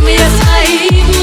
me açaí.